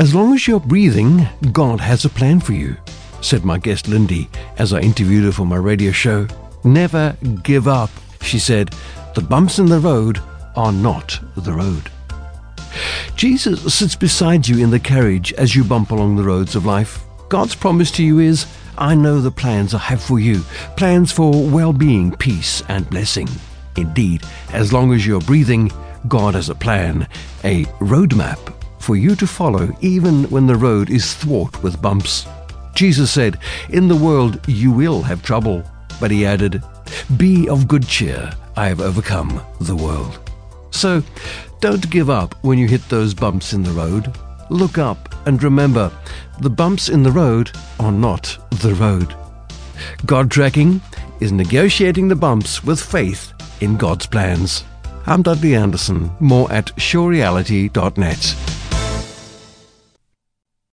As long as you're breathing, God has a plan for you, said my guest Lindy as I interviewed her for my radio show. Never give up, she said. The bumps in the road are not the road. Jesus sits beside you in the carriage as you bump along the roads of life. God's promise to you is, I know the plans I have for you, plans for well being, peace, and blessing. Indeed, as long as you're breathing, God has a plan, a roadmap for you to follow even when the road is thwart with bumps. Jesus said, In the world you will have trouble, but he added, Be of good cheer, I have overcome the world. So, don't give up when you hit those bumps in the road. Look up and remember, the bumps in the road are not the road. God tracking is negotiating the bumps with faith in God's plans. I'm Dudley Anderson, more at surereality.net.